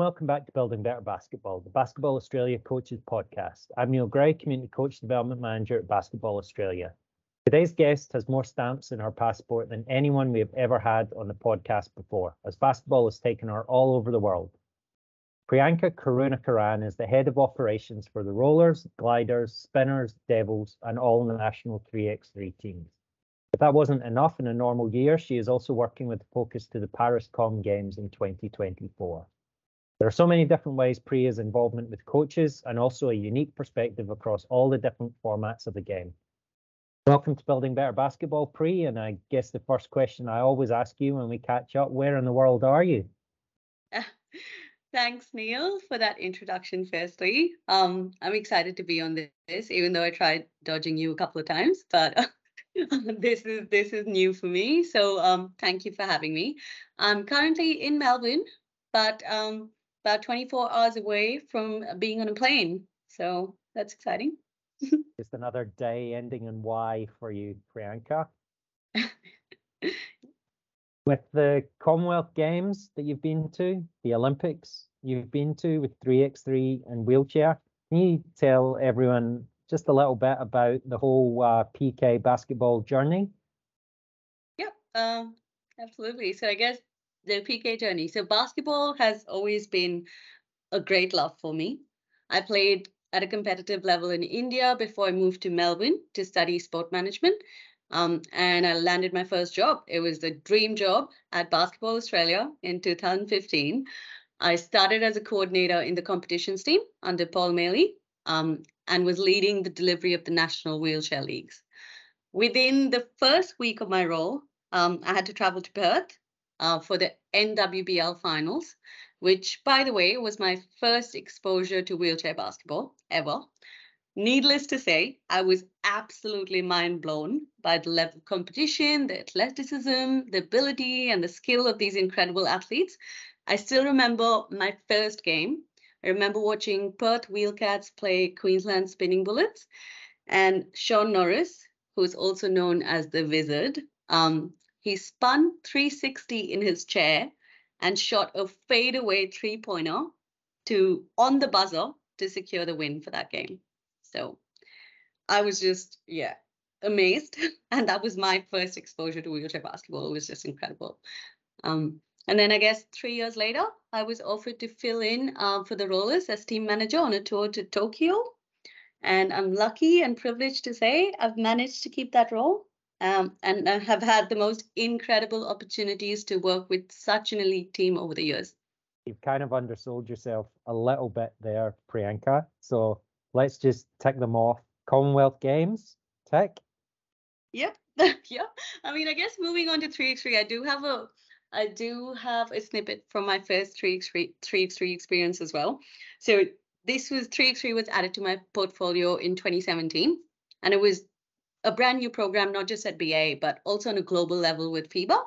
welcome back to Building Better Basketball, the Basketball Australia Coaches Podcast. I'm Neil Gray, Community Coach Development Manager at Basketball Australia. Today's guest has more stamps in her passport than anyone we have ever had on the podcast before, as basketball has taken her all over the world. Priyanka Karunakaran is the head of operations for the Rollers, Gliders, Spinners, Devils, and all national 3x3 teams. If that wasn't enough in a normal year, she is also working with the focus to the Paris Com Games in 2024. There are so many different ways Priya's involvement with coaches and also a unique perspective across all the different formats of the game. Welcome to Building Better Basketball, Pri, and I guess the first question I always ask you when we catch up, where in the world are you? Thanks, Neil, for that introduction. Firstly, um, I'm excited to be on this, even though I tried dodging you a couple of times, but this is this is new for me. So um, thank you for having me. I'm currently in Melbourne, but um, about 24 hours away from being on a plane. So that's exciting. Just another day ending in Y for you, Priyanka. with the Commonwealth Games that you've been to, the Olympics you've been to with 3x3 and wheelchair, can you tell everyone just a little bit about the whole uh, PK basketball journey? Yep, um, absolutely. So I guess the PK journey. So basketball has always been a great love for me. I played at a competitive level in India before I moved to Melbourne to study sport management. Um, and I landed my first job. It was the dream job at Basketball Australia in 2015. I started as a coordinator in the competitions team under Paul Maley um, and was leading the delivery of the National Wheelchair Leagues. Within the first week of my role, um, I had to travel to Perth uh, for the NWBL finals, which, by the way, was my first exposure to wheelchair basketball ever. Needless to say, I was absolutely mind blown by the level of competition, the athleticism, the ability, and the skill of these incredible athletes. I still remember my first game. I remember watching Perth Wheelcats play Queensland Spinning Bullets, and Shaun Norris, who's also known as the Wizard, um, he spun 360 in his chair and shot a fadeaway three pointer to on the buzzer to secure the win for that game. So I was just, yeah, amazed. And that was my first exposure to wheelchair basketball. It was just incredible. Um, and then I guess three years later, I was offered to fill in uh, for the Rollers as team manager on a tour to Tokyo. And I'm lucky and privileged to say I've managed to keep that role um, and I have had the most incredible opportunities to work with such an elite team over the years. You've kind of undersold yourself a little bit there, Priyanka. So let's just tick them off. Commonwealth Games, tick. Yep, yeah. I mean, I guess moving on to 3x3, I do have a I do have a snippet from my first 3x3, 3x3 experience as well. So this was 3x3 was added to my portfolio in 2017 and it was a brand new program, not just at BA, but also on a global level with FIBA.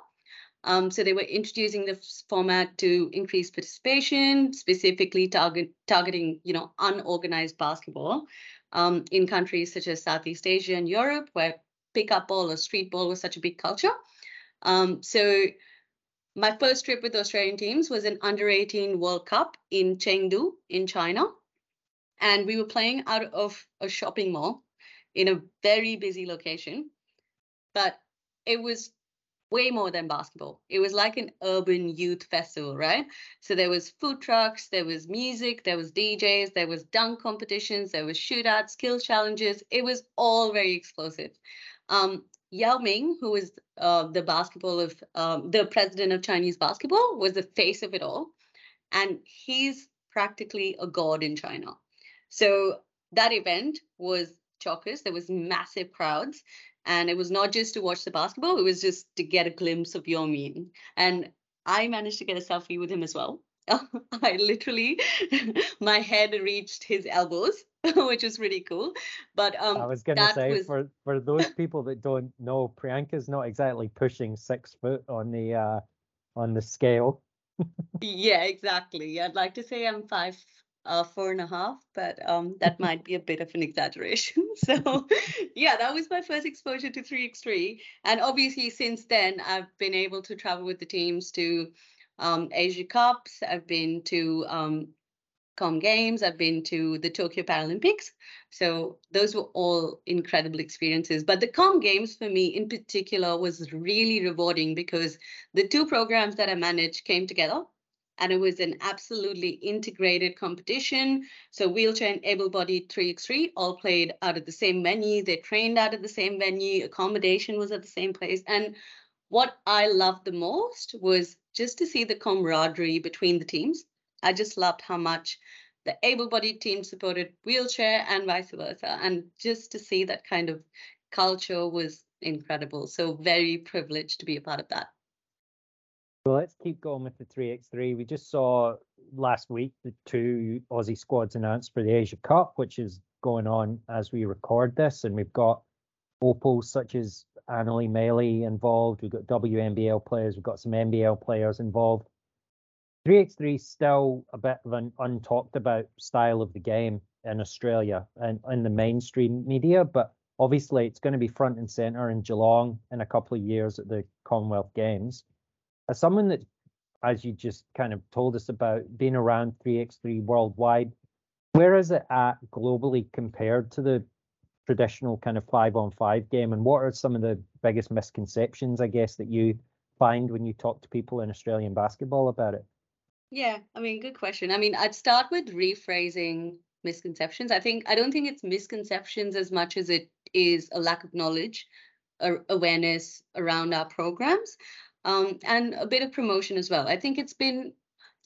Um, so they were introducing this format to increase participation, specifically target, targeting, you know, unorganized basketball um, in countries such as Southeast Asia and Europe, where pickup ball or street ball was such a big culture. Um, so my first trip with Australian teams was an under 18 World Cup in Chengdu in China. And we were playing out of a shopping mall in a very busy location. But it was way more than basketball. It was like an urban youth festival, right? So there was food trucks, there was music, there was DJs, there was dunk competitions, there was shootouts, skill challenges. It was all very explosive. Um, Yao Ming, who was uh, the basketball of um, the president of Chinese basketball, was the face of it all, and he's practically a god in China. So that event was chockers. There was massive crowds. And it was not just to watch the basketball, it was just to get a glimpse of Yao Ming. And I managed to get a selfie with him as well. I literally, my head reached his elbows, which was really cool. But um, I was going to say was... for for those people that don't know, Priyanka's not exactly pushing six foot on the uh, on the scale. yeah, exactly. I'd like to say I'm five uh, four and a half, but um, that might be a bit of an exaggeration. so, yeah, that was my first exposure to 3x3. And obviously, since then, I've been able to travel with the teams to um, Asia Cups. I've been to um, Com Games. I've been to the Tokyo Paralympics. So those were all incredible experiences. But the Com Games for me in particular was really rewarding because the two programs that I managed came together and it was an absolutely integrated competition. So wheelchair and able-bodied 3x3 all played out of the same venue. They trained out of the same venue. Accommodation was at the same place. And what I loved the most was just to see the camaraderie between the teams. I just loved how much the able-bodied team supported wheelchair and vice versa. And just to see that kind of culture was incredible. So very privileged to be a part of that. Well, let's keep going with the 3x3. We just saw last week the two Aussie squads announced for the Asia Cup, which is going on as we record this. And we've got opals such as Anneli Maley involved. We've got WNBL players. We've got some NBL players involved. 3x3 is still a bit of an untalked about style of the game in Australia and in the mainstream media, but obviously it's going to be front and center in Geelong in a couple of years at the Commonwealth Games as someone that, as you just kind of told us about, being around 3x3 worldwide, where is it at globally compared to the traditional kind of five on five game? And what are some of the biggest misconceptions, I guess, that you find when you talk to people in Australian basketball about it? Yeah, I mean, good question. I mean, I'd start with rephrasing misconceptions. I think I don't think it's misconceptions as much as it is a lack of knowledge awareness around our programs um, and a bit of promotion as well. I think it's been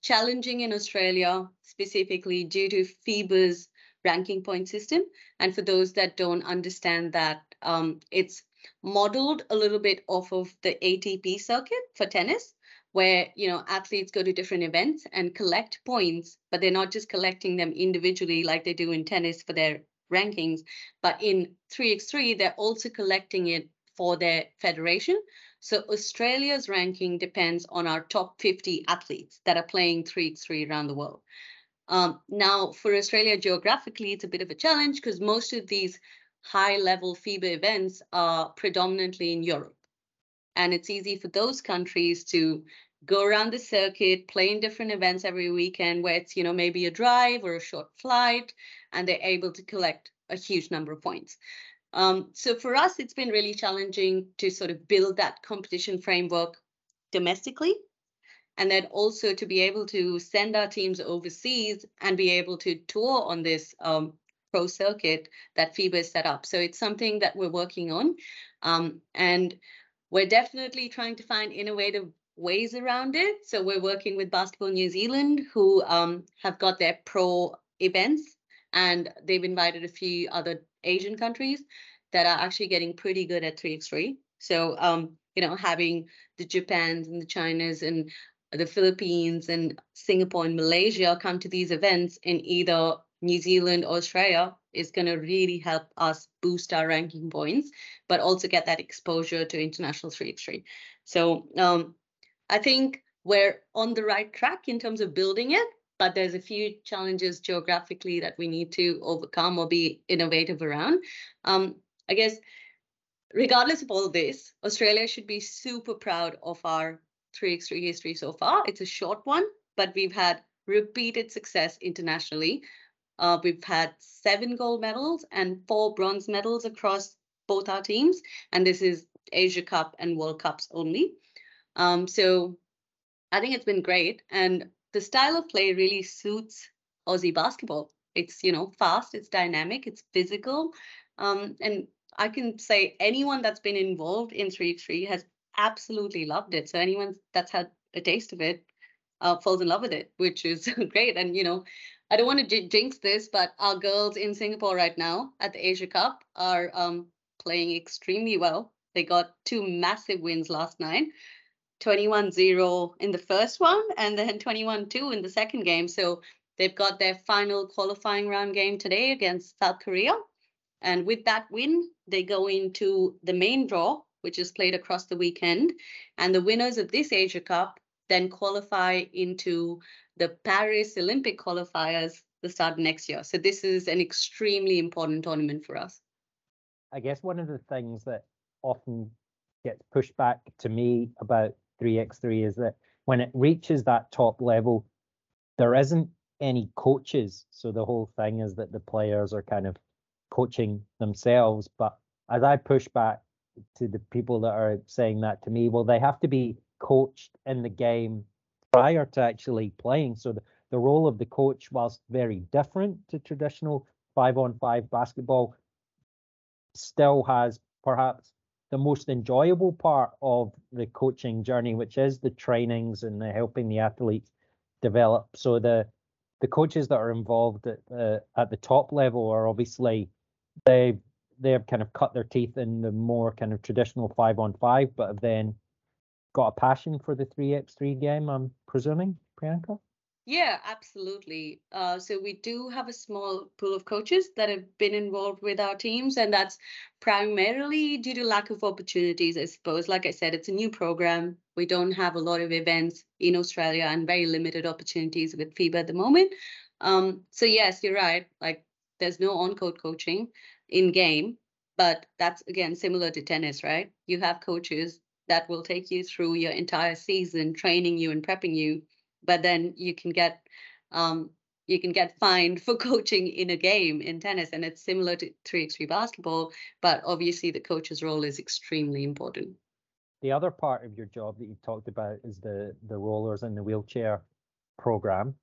challenging in Australia, specifically due to FIBA's ranking point system. And for those that don't understand that, um, it's modeled a little bit off of the ATP circuit for tennis, where you know athletes go to different events and collect points, but they're not just collecting them individually like they do in tennis for their rankings, but in 3x3 they're also collecting it for their federation. So Australia's ranking depends on our top 50 athletes that are playing 3x3 around the world. Um, now, for Australia geographically, it's a bit of a challenge because most of these high level FIBA events are predominantly in Europe. And it's easy for those countries to go around the circuit, play in different events every weekend where it's, you know, maybe a drive or a short flight, and they're able to collect a huge number of points. Um, so for us, it's been really challenging to sort of build that competition framework domestically, and then also to be able to send our teams overseas and be able to tour on this um, pro circuit that FIBA has set up. So it's something that we're working on, um, and we're definitely trying to find innovative ways around it. So we're working with Basketball New Zealand, who um, have got their pro events, and they've invited a few other Asian countries that are actually getting pretty good at 3x3. So, um, you know, having the Japans and the Chinas and the Philippines and Singapore and Malaysia come to these events in either New Zealand or Australia is going to really help us boost our ranking points, but also get that exposure to international 3x3. So um, I think we're on the right track in terms of building it but there's a few challenges geographically that we need to overcome or be innovative around. Um, I guess, regardless of all this, Australia should be super proud of our 3x3 history so far. It's a short one, but we've had repeated success internationally. Uh, we've had seven gold medals and four bronze medals across both our teams, and this is Asia Cup and World Cups only. Um, so I think it's been great. And the style of play really suits Aussie basketball. It's you know fast, it's dynamic, it's physical, um, and I can say anyone that's been involved in 3x3 has absolutely loved it. So anyone that's had a taste of it uh, falls in love with it, which is great. And you know, I don't want to jinx this, but our girls in Singapore right now at the Asia Cup are um, playing extremely well. They got two massive wins last night. 21-0 in the first one and then 21-2 in the second game. So they've got their final qualifying round game today against South Korea. And with that win, they go into the main draw, which is played across the weekend. And the winners of this Asia Cup then qualify into the Paris Olympic qualifiers the start of next year. So this is an extremely important tournament for us. I guess one of the things that often gets pushed back to me about 3x3 is that when it reaches that top level, there isn't any coaches. So the whole thing is that the players are kind of coaching themselves. But as I push back to the people that are saying that to me, well, they have to be coached in the game prior to actually playing. So the, the role of the coach, whilst very different to traditional five on five basketball, still has perhaps the most enjoyable part of the coaching journey, which is the trainings and the helping the athletes develop. So the the coaches that are involved at uh, at the top level are obviously they they've kind of cut their teeth in the more kind of traditional five on five, but have then got a passion for the three x three game. I'm presuming, Priyanka. Yeah, absolutely. Uh, so we do have a small pool of coaches that have been involved with our teams, and that's primarily due to lack of opportunities, I suppose. Like I said, it's a new program. We don't have a lot of events in Australia and very limited opportunities with FIBA at the moment. Um, so yes, you're right. Like there's no on-court coaching in game, but that's again similar to tennis, right? You have coaches that will take you through your entire season, training you and prepping you but then you can get um, you can get fined for coaching in a game in tennis and it's similar to 3x3 basketball but obviously the coach's role is extremely important. The other part of your job that you talked about is the the rollers and the wheelchair program.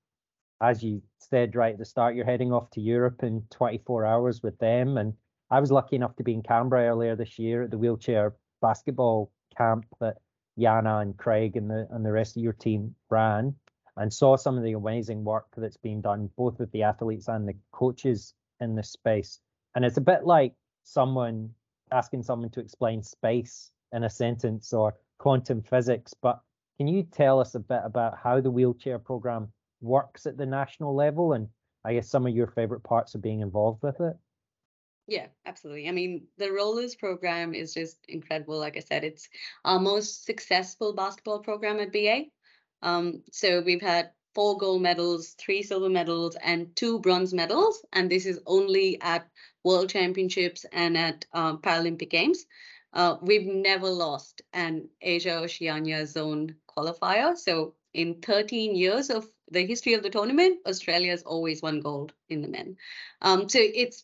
As you said right at the start you're heading off to europe in 24 hours with them and i was lucky enough to be in canberra earlier this year at the wheelchair basketball camp that Yana and Craig and the and the rest of your team ran and saw some of the amazing work that's being done both with the athletes and the coaches in this space. And it's a bit like someone asking someone to explain space in a sentence or quantum physics. But can you tell us a bit about how the wheelchair program works at the national level and I guess some of your favorite parts of being involved with it? Yeah, absolutely. I mean, the Rollers program is just incredible. Like I said, it's our most successful basketball program at BA. Um, so we've had four gold medals, three silver medals, and two bronze medals. And this is only at World Championships and at um, Paralympic Games. Uh, we've never lost an Asia Oceania zone qualifier. So in 13 years of the history of the tournament, Australia has always won gold in the men. Um, so it's,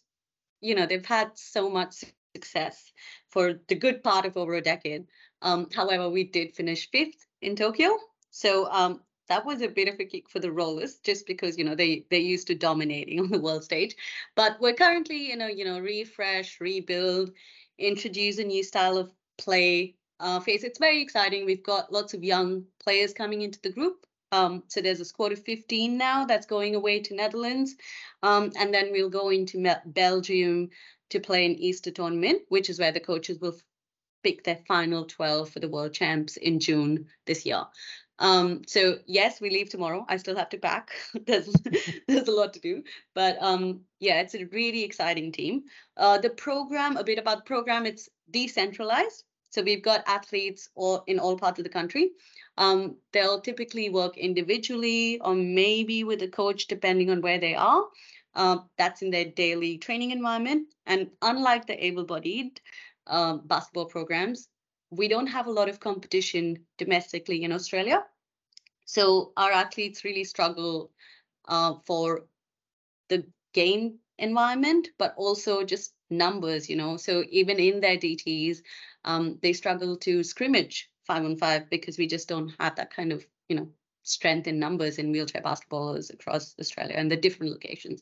you know, they've had so much success for the good part of over a decade. Um, however, we did finish fifth in Tokyo, so um, that was a bit of a kick for the rollers, just because you know they they're used to dominating on the world stage. But we're currently you know you know refresh, rebuild, introduce a new style of play. Uh, phase. It's very exciting. We've got lots of young players coming into the group. Um, so there's a squad of 15 now that's going away to Netherlands, um, and then we'll go into Belgium to play an Easter tournament, which is where the coaches will pick their final 12 for the world champs in June this year. Um, so yes, we leave tomorrow. I still have to pack. there's there's a lot to do, but um, yeah, it's a really exciting team. Uh, the program, a bit about the program, it's decentralized. So we've got athletes all in all parts of the country. Um, they'll typically work individually or maybe with a coach, depending on where they are. Uh, that's in their daily training environment. And unlike the able-bodied uh, basketball programs, we don't have a lot of competition domestically in Australia. So our athletes really struggle uh, for the game environment, but also just numbers, you know. So even in their DTs, um, they struggle to scrimmage five on five because we just don't have that kind of, you know, strength in numbers in wheelchair basketballers across Australia and the different locations.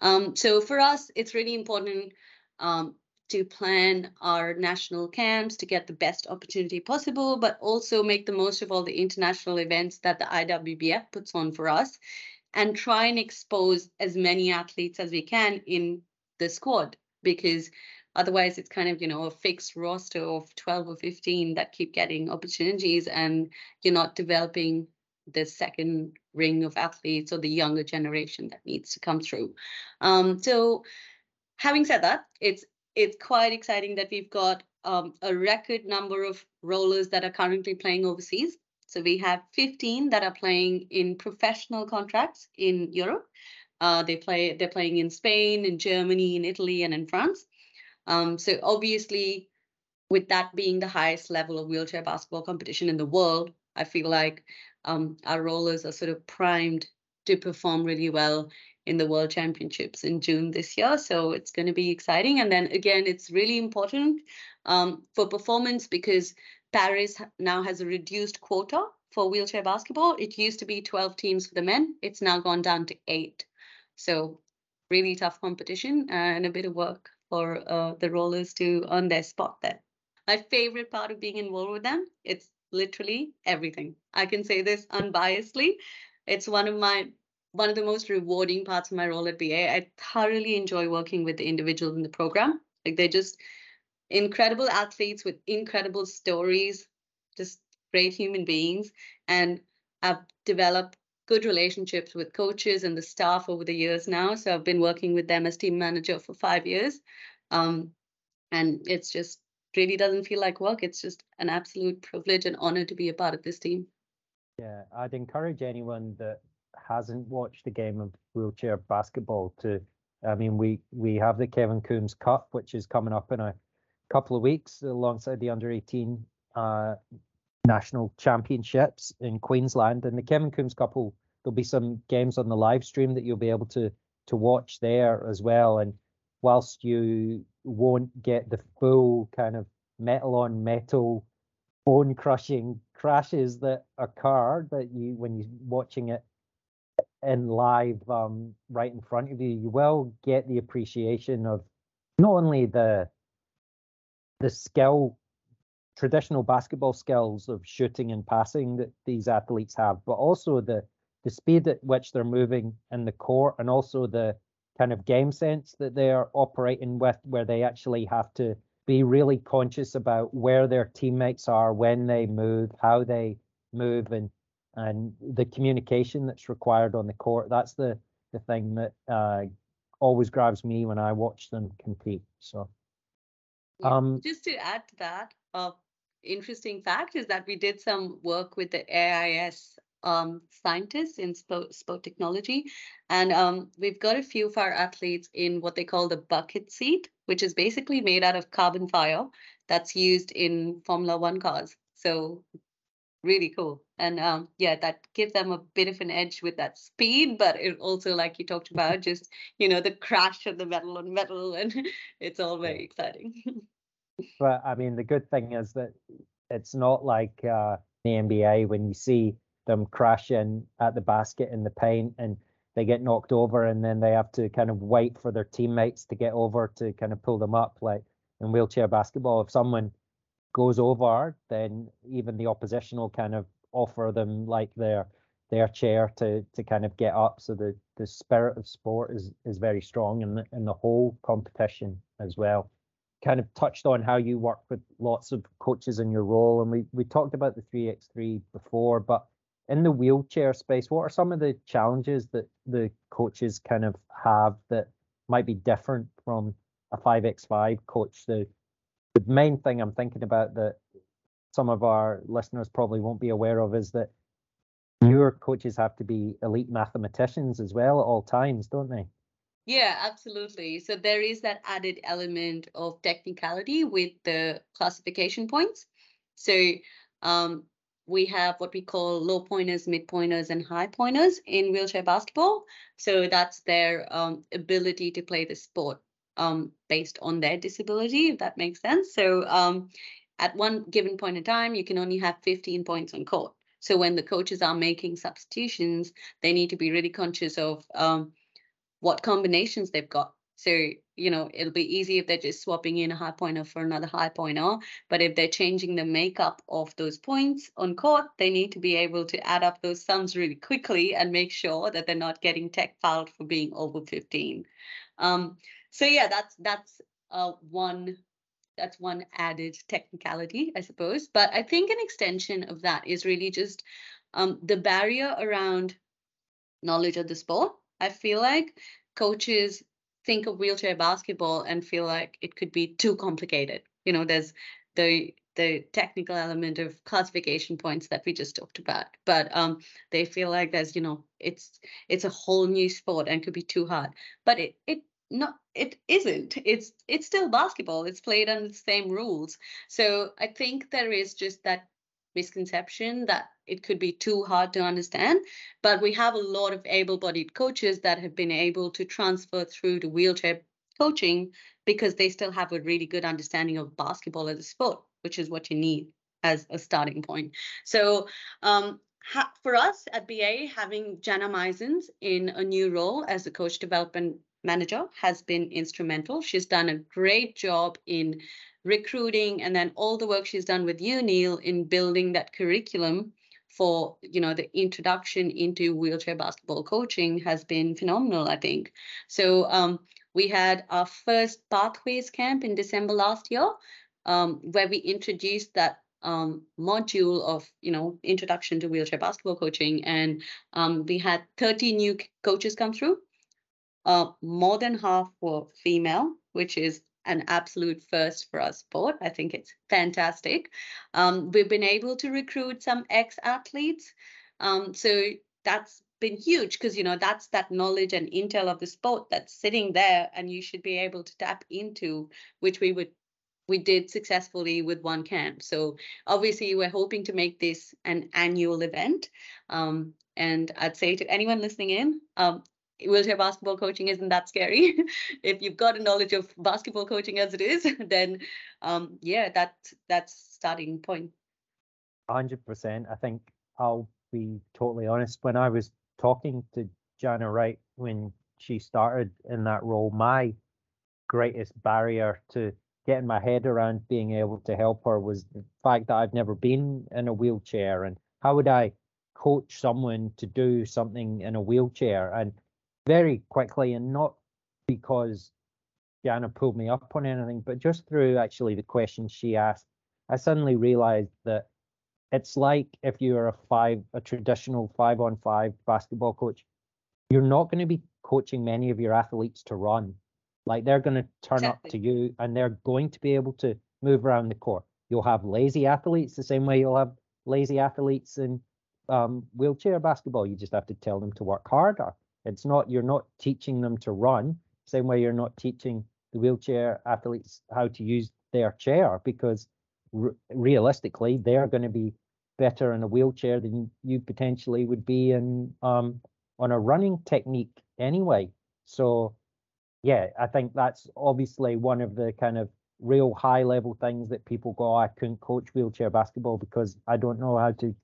Um, so for us, it's really important um, to plan our national camps to get the best opportunity possible, but also make the most of all the international events that the IWBF puts on for us and try and expose as many athletes as we can in the squad because otherwise it's kind of you know a fixed roster of 12 or 15 that keep getting opportunities and you're not developing the second ring of athletes or the younger generation that needs to come through. Um, so having said that it's it's quite exciting that we've got um, a record number of rollers that are currently playing overseas. So we have 15 that are playing in professional contracts in Europe. Uh, they play they're playing in Spain, in Germany, in Italy, and in France. Um, so obviously, with that being the highest level of wheelchair basketball competition in the world, I feel like um, our rollers are sort of primed to perform really well in the World Championships in June this year. So it's going to be exciting. And then again, it's really important um, for performance because Paris now has a reduced quota for wheelchair basketball. It used to be 12 teams for the men, it's now gone down to eight. So really tough competition and a bit of work for uh, the rollers to earn their spot there. My favorite part of being involved with them, it's literally everything. I can say this unbiasedly. It's one of my one of the most rewarding parts of my role at BA. I thoroughly enjoy working with the individuals in the program. Like they're just incredible athletes with incredible stories, just great human beings. And I've developed good relationships with coaches and the staff over the years now. So I've been working with them as team manager for five years. Um, and it's just really doesn't feel like work. It's just an absolute privilege and honor to be a part of this team. Yeah, I'd encourage anyone that hasn't watched the game of wheelchair basketball to I mean we we have the Kevin Coombs Cup which is coming up in a couple of weeks alongside the under 18 uh, national championships in Queensland. And the Kevin Coombs Cup will there'll be some games on the live stream that you'll be able to to watch there as well. And whilst you won't get the full kind of metal on metal bone crushing crashes that occur that you when you're watching it in live um, right in front of you, you will get the appreciation of not only the the skill, traditional basketball skills of shooting and passing that these athletes have, but also the the speed at which they're moving in the court and also the kind of game sense that they are operating with, where they actually have to be really conscious about where their teammates are, when they move, how they move, and and the communication that's required on the court. That's the the thing that uh, always grabs me when I watch them compete. So, um, just to add to that, uh, interesting fact is that we did some work with the AIS um, scientists in sport, sport technology, and um, we've got a few of our athletes in what they call the bucket seat, which is basically made out of carbon fiber that's used in Formula One cars. So really cool. And um, yeah, that gives them a bit of an edge with that speed, but it also, like you talked about, just you know the crash of the metal on metal, and it's all very exciting. but I mean, the good thing is that it's not like uh, the NBA when you see them crashing at the basket in the paint and they get knocked over and then they have to kind of wait for their teammates to get over to kind of pull them up like in wheelchair basketball if someone goes over, then even the opposition will kind of offer them like their their chair to to kind of get up. So the the spirit of sport is is very strong in the in the whole competition as well. Kind of touched on how you work with lots of coaches in your role, and we we talked about the three x three before, but in the wheelchair space, what are some of the challenges that the coaches kind of have that might be different from a 5x5 coach? The the main thing I'm thinking about that some of our listeners probably won't be aware of is that your coaches have to be elite mathematicians as well at all times, don't they? Yeah, absolutely. So there is that added element of technicality with the classification points. So um, we have what we call low pointers, mid pointers, and high pointers in wheelchair basketball. So that's their um, ability to play the sport um, based on their disability, if that makes sense. So um, at one given point in time, you can only have 15 points on court. So when the coaches are making substitutions, they need to be really conscious of um, what combinations they've got. So, you know, it'll be easy if they're just swapping in a high pointer for another high pointer. But if they're changing the makeup of those points on court, they need to be able to add up those sums really quickly and make sure that they're not getting tech fouled for being over 15. Um, so yeah, that's that's uh, one that's one added technicality, I suppose. But I think an extension of that is really just um, the barrier around knowledge of the sport. I feel like coaches think of wheelchair basketball and feel like it could be too complicated. You know, there's the the technical element of classification points that we just talked about but um, they feel like there's you know it's it's a whole new sport and could be too hard but it it no it isn't it's it's still basketball it's played under the same rules so i think there is just that misconception that it could be too hard to understand. But we have a lot of able bodied coaches that have been able to transfer through to wheelchair coaching because they still have a really good understanding of basketball as a sport, which is what you need as a starting point. So, um, ha- for us at BA, having Jana Meisens in a new role as a coach development manager has been instrumental. She's done a great job in recruiting and then all the work she's done with you, Neil, in building that curriculum for you know the introduction into wheelchair basketball coaching has been phenomenal i think so um, we had our first pathways camp in december last year um, where we introduced that um, module of you know introduction to wheelchair basketball coaching and um, we had 30 new coaches come through uh, more than half were female which is an absolute first for our sport. I think it's fantastic. Um, we've been able to recruit some ex athletes. Um, so that's been huge because you know that's that knowledge and intel of the sport that's sitting there and you should be able to tap into which we would we did successfully with one camp so obviously we're hoping to make this an annual event um, and i'd say to anyone listening in um, wheelchair basketball coaching isn't that scary. if you've got a knowledge of basketball coaching as it is, then um, yeah, that that's starting point. Hundred percent. I think I'll be totally honest. When I was talking to Jana Wright when she started in that role, my greatest barrier to getting my head around being able to help her was the fact that I've never been in a wheelchair and how would I coach someone to do something in a wheelchair and very quickly and not because Jana pulled me up on anything, but just through actually the questions she asked, I suddenly realized that it's like if you're a five, a traditional five on five basketball coach, you're not going to be coaching many of your athletes to run. Like they're going to turn exactly. up to you and they're going to be able to move around the court. You'll have lazy athletes the same way you'll have lazy athletes in um, wheelchair basketball. You just have to tell them to work harder. It's not you're not teaching them to run, same way you're not teaching the wheelchair athletes how to use their chair because realistically they're going to be better in a wheelchair than you potentially would be in um, on a running technique anyway. So yeah, I think that's obviously one of the kind of real high level things that people go, oh, I couldn't coach wheelchair basketball because I don't know how to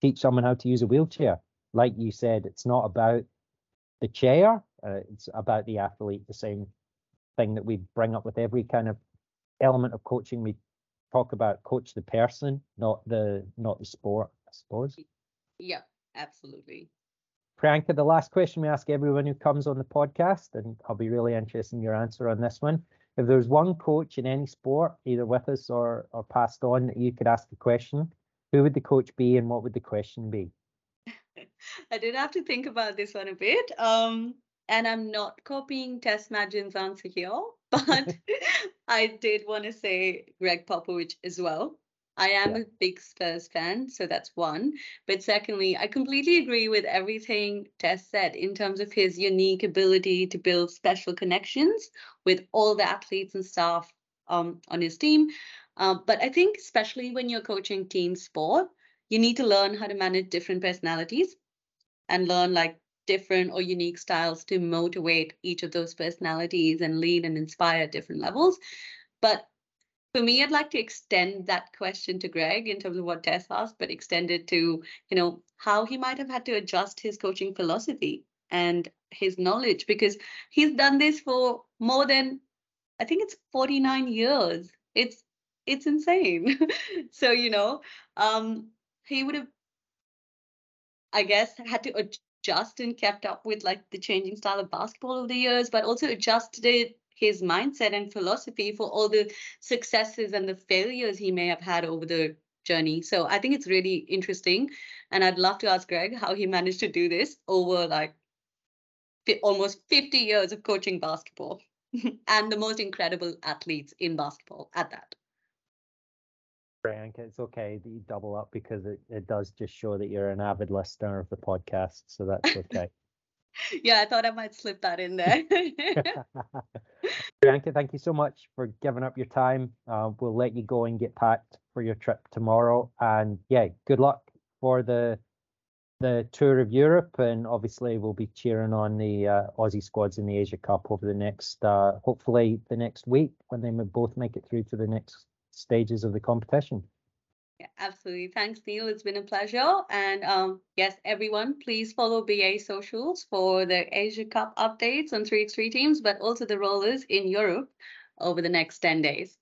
teach someone how to use a wheelchair. Like you said, it's not about the chair. Uh, it's about the athlete, the same thing that we bring up with every kind of element of coaching. We talk about coach the person, not the not the sport, I suppose. Yeah, absolutely. Priyanka, the last question we ask everyone who comes on the podcast, and I'll be really interested in your answer on this one. If there's one coach in any sport, either with us or or passed on, that you could ask a question, who would the coach be and what would the question be? I did have to think about this one a bit. Um, and I'm not copying Tess Madgen's answer here, but I did want to say Gregg Popovich as well. I am yeah. a big Spurs fan, so that's one. But secondly, I completely agree with everything Tess said in terms of his unique ability to build special connections with all the athletes and staff um, on his team. Uh, but I think, especially when you're coaching team sport, you need to learn how to manage different personalities and learn like different or unique styles to motivate each of those personalities and lead and inspire at different levels. But for me, I'd like to extend that question to Gregg in terms of what Tess asked, but extend it to, you know, how he might have had to adjust his coaching philosophy and his knowledge because he's done this for more than I think it's 49 years. It's it's insane. so, you know, um, he would have, I guess, had to adjust and kept up with like the changing style of basketball over the years, but also adjusted his mindset and philosophy for all the successes and the failures he may have had over the journey. So I think it's really interesting. And I'd love to ask Gregg how he managed to do this over like almost 50 years of coaching basketball and the most incredible athletes in basketball at that. Frank, it's okay that you double up because it, it does just show that you're an avid listener of the podcast. So that's okay. yeah, I thought I might slip that in there. Priyanka, thank you so much for giving up your time. Uh, we'll let you go and get packed for your trip tomorrow. And yeah, good luck for the the tour of Europe, and obviously we'll be cheering on the uh, Aussie squads in the Asia Cup over the next, uh, hopefully the next week when they both make it through to the next stages of the competition. Yeah, absolutely. Thanks, Neil. It's been a pleasure. And um, yes, everyone, please follow BA socials for the Asia Cup updates on 3x3 teams, but also the rollers in Europe over the next 10 days.